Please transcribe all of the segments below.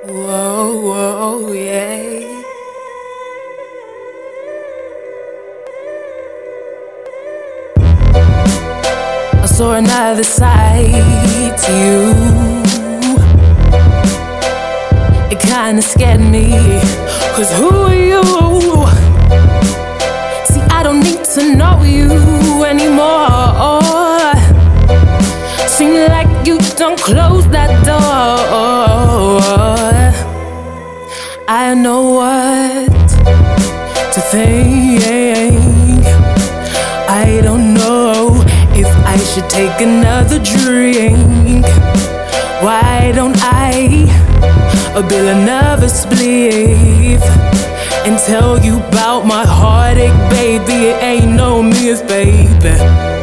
Whoa, whoa, yeah. I saw another side to you. It kinda scared me. Cause who don't close that door. I know what to think. I don't know if I should take another drink. Why don't I build another spliff and tell you about my heartache, baby? It ain't no myth, baby.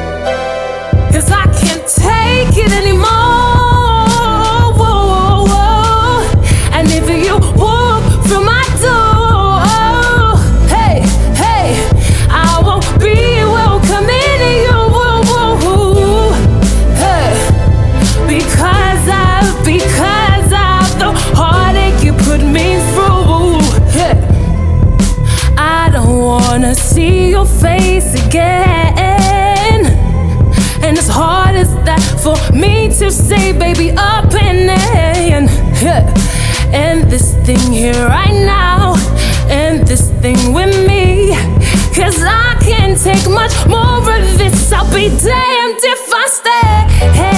Me through. I don't wanna see your face again. And as hard as that for me to say, baby, up and in. And this thing here right now, and this thing with me. Cause I can't take much more of this. I'll be damned if I stay.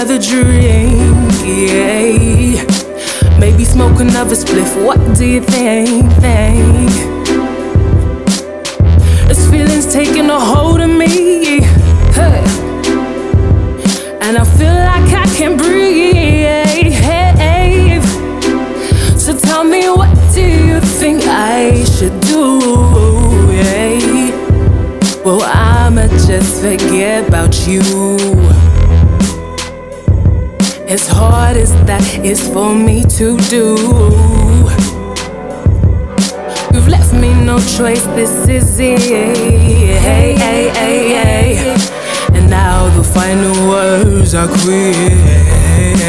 Another drink. Yeah. Maybe smoke another spliff. What do you think? think? This feeling's taking a hold of me. Hey. And I feel like I can't breathe. So tell me, what do you think I should do? Yeah. Well, I'ma just forget about you. As hard as that is for me to do. You've left me no choice, this is it. Hey, hey, hey, hey. And now the final words are quit.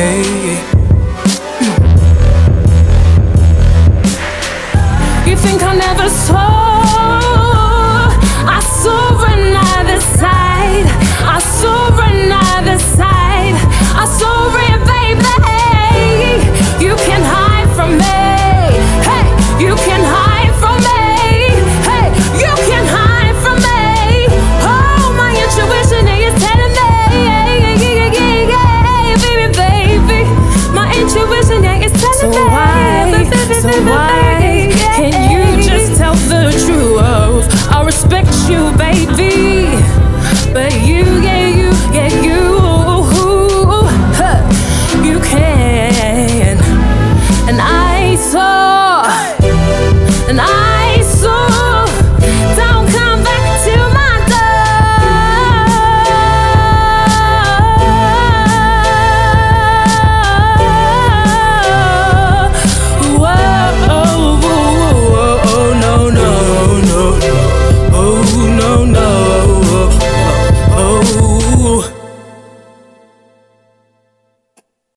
respect you, baby. baby. Oh no no.